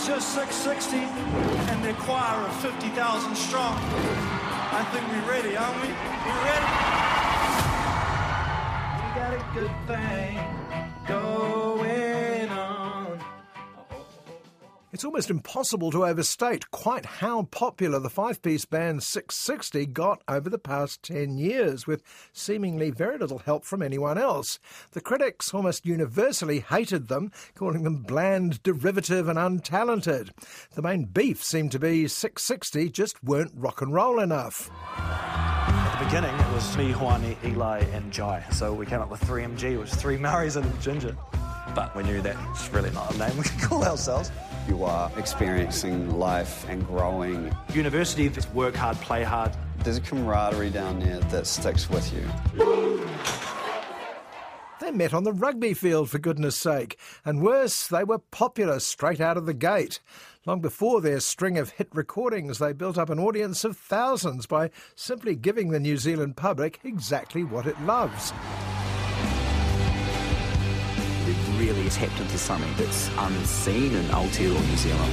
It's just Six60 and the choir of 50,000 strong. I think we're ready, aren't we? We're ready? It's almost impossible to overstate quite how popular the five piece band Six60 got over the past 10 years, with seemingly very little help from anyone else. The critics almost universally hated them, calling them bland, derivative, and untalented. The main beef seemed to be Six60 just weren't rock and roll enough. At the beginning, it was me, Juan, Eli, and Jai. So we came up with 3MG, which is three Murrays and Ginger. But we knew that's really not a name we could call ourselves. You are experiencing life and growing. University, is work hard, play hard. There's a camaraderie down there that sticks with you. They met on the rugby field, for goodness sake, and worse, they were popular straight out of the gate. Long before their string of hit recordings, they built up an audience of thousands by simply giving the New Zealand public exactly what it loves. Really tapped into something that's unseen in Aotearoa New Zealand.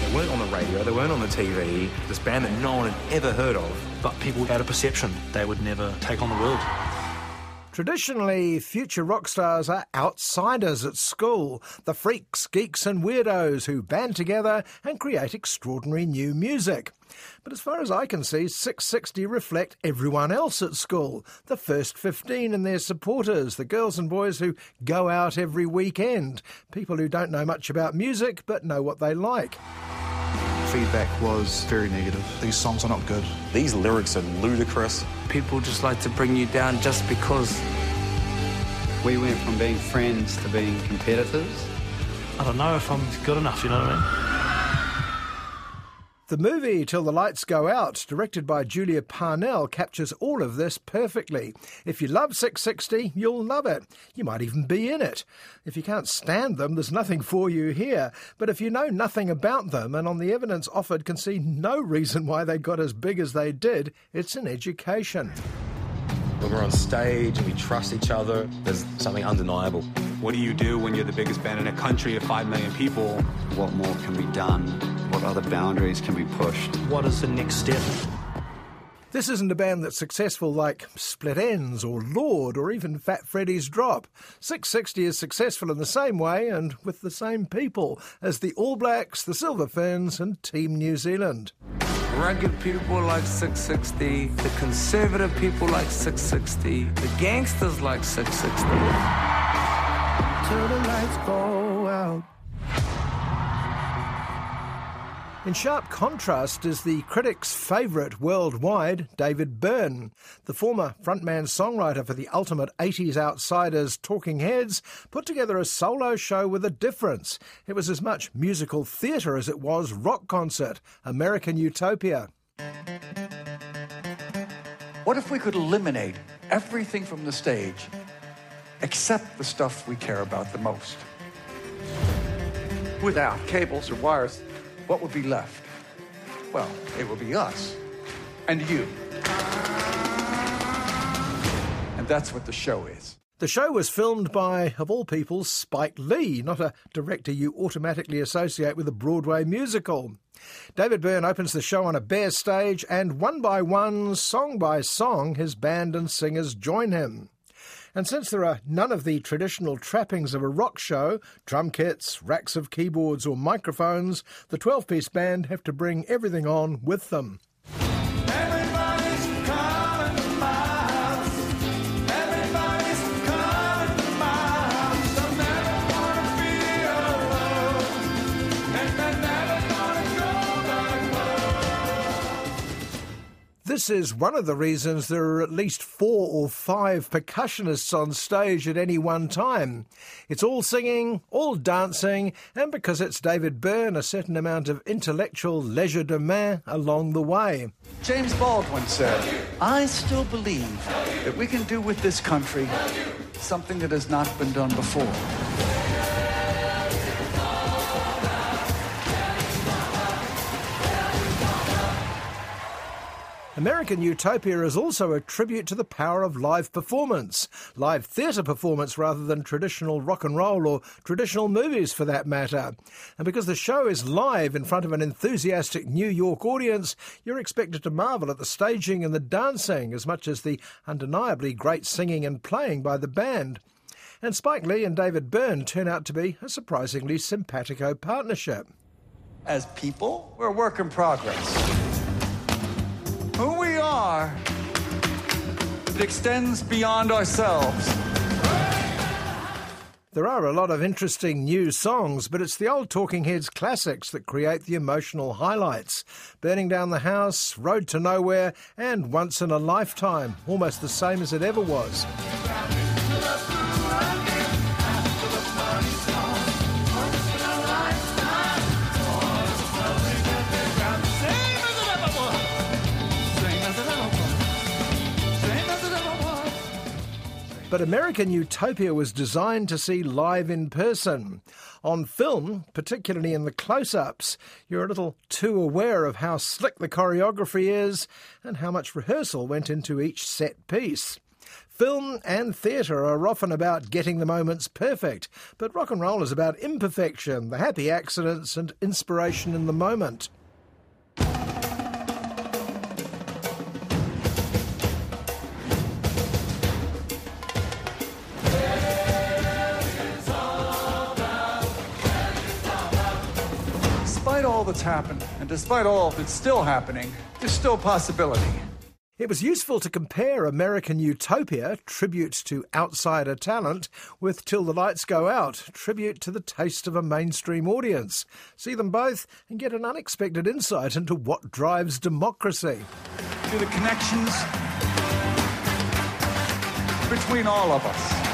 They weren't on the radio, they weren't on the TV. This band that no one had ever heard of. But people had a perception they would never take on the world. Traditionally, future rock stars are outsiders at school, the freaks, geeks, and weirdos who band together and create extraordinary new music. But as far as I can see, Six60 reflect everyone else at school the first 15 and their supporters, the girls and boys who go out every weekend, people who don't know much about music but know what they like. Feedback was very negative. These songs are not good. These lyrics are ludicrous. People just like to bring you down just because. We went from being friends to being competitors. I don't know if I'm good enough, you know what I mean? The movie Till the Lights Go Out, directed by Julia Parnell, captures all of this perfectly. If you love Six60, you'll love it. You might even be in it. If you can't stand them, there's nothing for you here. But if you know nothing about them and on the evidence offered can see no reason why they got as big as they did, it's an education. When we're on stage and we trust each other, there's something undeniable. What do you do when you're the biggest band in a country of 5 million people? What more can be done? What other boundaries can be pushed? What is the next step? This isn't a band that's successful like Split Enz or Lorde or even Fat Freddy's Drop. Six60 is successful in the same way and with the same people as the All Blacks, the Silver Ferns, and Team New Zealand. Rugged people like Six60, the conservative people like Six60, the gangsters like Six60. Till the lights go out. In sharp contrast is the critics' favourite worldwide, David Byrne. The former frontman songwriter for the ultimate 80s outsiders Talking Heads put together a solo show with a difference. It was as much musical theatre as it was rock concert, American Utopia. What if we could eliminate everything from the stage except the stuff we care about the most? Without cables or wires, what would be left? Well, it would be us and you. And that's what the show is. The show was filmed by, of all people, Spike Lee, not a director you automatically associate with a Broadway musical. David Byrne opens the show on a bare stage, and one by one, song by song, his band and singers join him. And since there are none of the traditional trappings of a rock show drum kits, racks of keyboards, or microphones the 12 piece band have to bring everything on with them. This is one of the reasons there are at least four or five percussionists on stage at any one time. It's all singing, all dancing, and because it's David Byrne, a certain amount of intellectual legerdemain along the way. James Baldwin said, I still believe that we can do with this country something that has not been done before. American Utopia is also a tribute to the power of live performance, live theatre performance rather than traditional rock and roll or traditional movies for that matter. And because the show is live in front of an enthusiastic New York audience, you're expected to marvel at the staging and the dancing as much as the undeniably great singing and playing by the band. And Spike Lee and David Byrne turn out to be a surprisingly simpatico partnership. As people, we're a work in progress who we are, it extends beyond ourselves. There are a lot of interesting new songs, but it's the old Talking Heads classics that create the emotional highlights. Burning Down the House, Road to Nowhere, and Once in a Lifetime, almost the same as it ever was. But American Utopia was designed to see live in person. On film, particularly in the close ups, you're a little too aware of how slick the choreography is and how much rehearsal went into each set piece. Film and theatre are often about getting the moments perfect, but rock and roll is about imperfection, the happy accidents, and inspiration in the moment. All that's happened, and despite all that's still happening, there's still possibility. It was useful to compare American Utopia, tribute to outsider talent, with Till the Lights Go Out, tribute to the taste of a mainstream audience. See them both and get an unexpected insight into what drives democracy. To the connections between all of us.